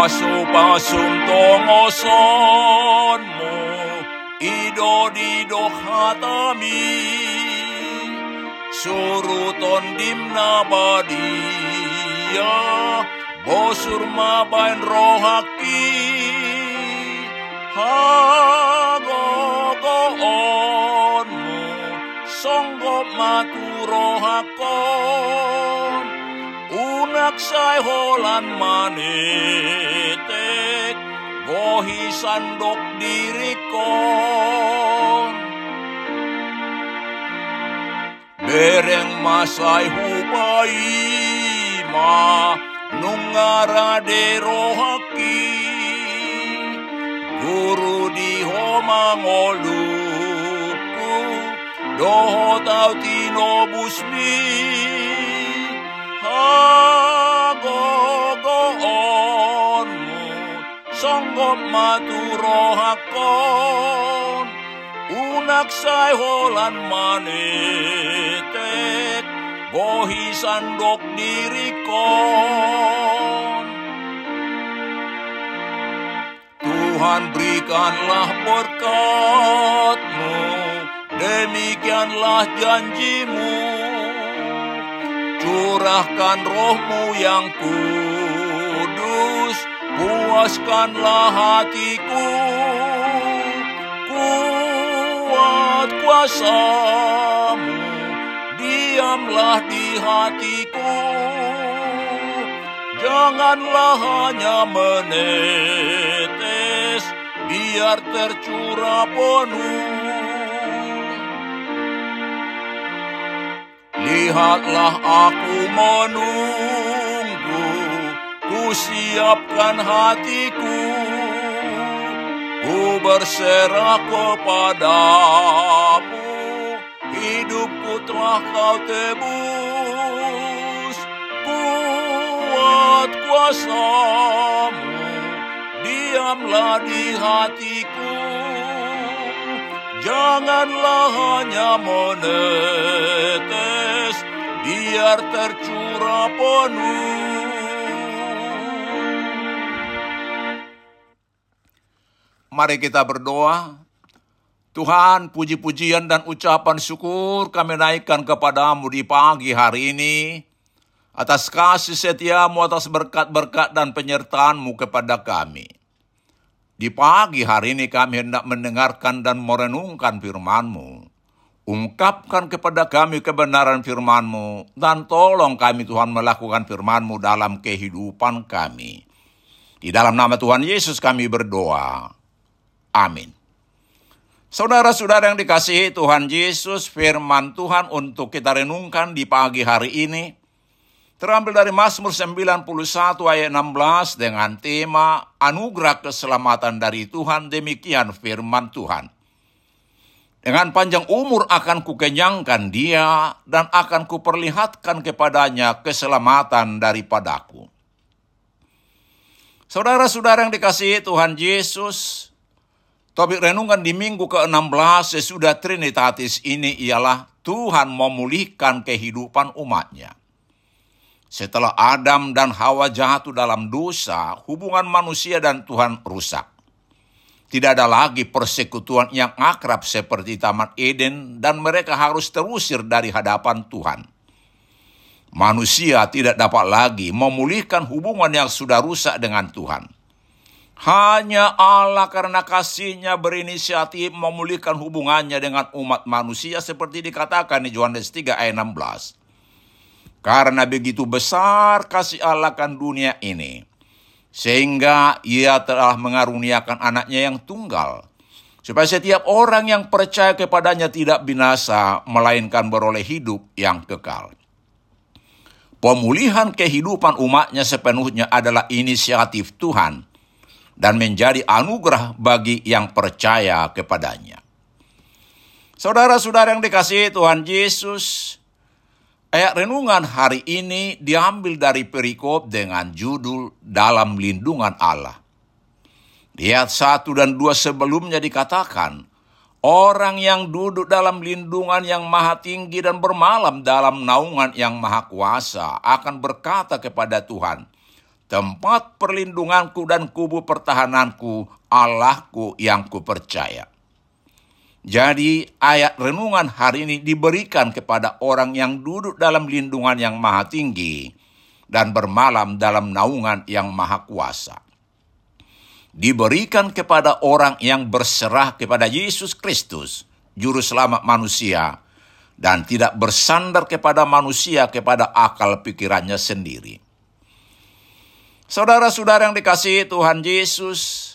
Pasu-pasum tongosonmu Ido-dido hatami. Suruton dimna badia Bosur mabain rohaki. Onmu Songgop matu rohakon 得晒荷蘭 manetek Gohi sandok dirikon Bereng masai hubai ma Nungara derohaki Guru di homa ngoluku Doho tau tinobus mi Oh songgom maturohakon unak sai holan manetek bohi sandok dirikon. Tuhan berikanlah berkatmu demikianlah janjimu curahkan rohmu yang kudus, puaskanlah hatiku, kuat kuasamu, diamlah di hatiku, janganlah hanya menetes, biar tercurah penuh. Lihatlah aku menunggu, ku siapkan hatiku, ku berserah kepadamu, hidupku telah kau tebus, kuat kuasamu, diamlah di hatiku. Janganlah hanya menetes, biar tercurah penuh. Mari kita berdoa. Tuhan, puji-pujian dan ucapan syukur kami naikkan kepadamu di pagi hari ini. Atas kasih setiamu, atas berkat-berkat dan penyertaanmu kepada kami. Di pagi hari ini kami hendak mendengarkan dan merenungkan firman-Mu. Ungkapkan kepada kami kebenaran firman-Mu, dan tolong kami Tuhan melakukan firman-Mu dalam kehidupan kami. Di dalam nama Tuhan Yesus kami berdoa. Amin. Saudara-saudara yang dikasihi Tuhan Yesus, firman Tuhan untuk kita renungkan di pagi hari ini terambil dari Mazmur 91 ayat 16 dengan tema anugerah keselamatan dari Tuhan demikian firman Tuhan. Dengan panjang umur akan kukenyangkan dia dan akan kuperlihatkan kepadanya keselamatan daripadaku. Saudara-saudara yang dikasihi Tuhan Yesus, topik renungan di minggu ke-16 sesudah Trinitatis ini ialah Tuhan memulihkan kehidupan umatnya. Setelah Adam dan Hawa jatuh dalam dosa, hubungan manusia dan Tuhan rusak. Tidak ada lagi persekutuan yang akrab seperti Taman Eden dan mereka harus terusir dari hadapan Tuhan. Manusia tidak dapat lagi memulihkan hubungan yang sudah rusak dengan Tuhan. Hanya Allah karena kasihnya berinisiatif memulihkan hubungannya dengan umat manusia seperti dikatakan di Yohanes 3 ayat 16. Karena begitu besar kasih Allah kan dunia ini, sehingga ia telah mengaruniakan anaknya yang tunggal, supaya setiap orang yang percaya kepadanya tidak binasa, melainkan beroleh hidup yang kekal. Pemulihan kehidupan umatnya sepenuhnya adalah inisiatif Tuhan. dan menjadi anugerah bagi yang percaya kepadanya. Saudara-saudara yang dikasihi Tuhan Yesus, ayat renungan hari ini diambil dari perikop dengan judul Dalam Lindungan Allah. Di ayat 1 dan 2 sebelumnya dikatakan, Orang yang duduk dalam lindungan yang maha tinggi dan bermalam dalam naungan yang maha kuasa akan berkata kepada Tuhan, tempat perlindunganku dan kubu pertahananku, Allahku yang kupercaya. Jadi ayat renungan hari ini diberikan kepada orang yang duduk dalam lindungan yang maha tinggi dan bermalam dalam naungan yang maha kuasa diberikan kepada orang yang berserah kepada Yesus Kristus, Juru Selamat manusia, dan tidak bersandar kepada manusia, kepada akal pikirannya sendiri. Saudara-saudara yang dikasihi Tuhan Yesus,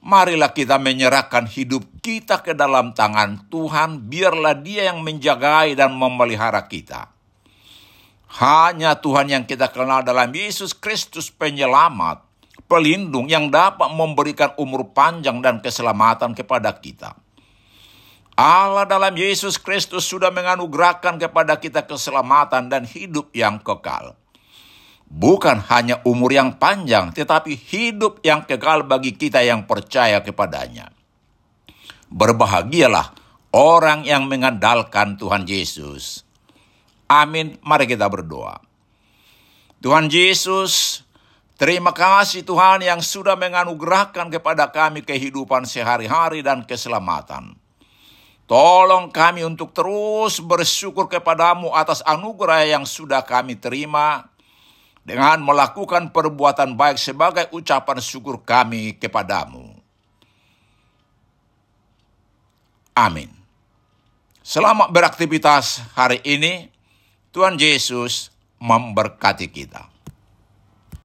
marilah kita menyerahkan hidup kita ke dalam tangan Tuhan, biarlah Dia yang menjagai dan memelihara kita. Hanya Tuhan yang kita kenal dalam Yesus Kristus penyelamat, pelindung yang dapat memberikan umur panjang dan keselamatan kepada kita. Allah dalam Yesus Kristus sudah menganugerahkan kepada kita keselamatan dan hidup yang kekal. Bukan hanya umur yang panjang, tetapi hidup yang kekal bagi kita yang percaya kepadanya. Berbahagialah orang yang mengandalkan Tuhan Yesus. Amin. Mari kita berdoa. Tuhan Yesus, Terima kasih Tuhan yang sudah menganugerahkan kepada kami kehidupan sehari-hari dan keselamatan. Tolong kami untuk terus bersyukur kepadamu atas anugerah yang sudah kami terima dengan melakukan perbuatan baik sebagai ucapan syukur kami kepadamu. Amin. Selamat beraktivitas hari ini. Tuhan Yesus memberkati kita.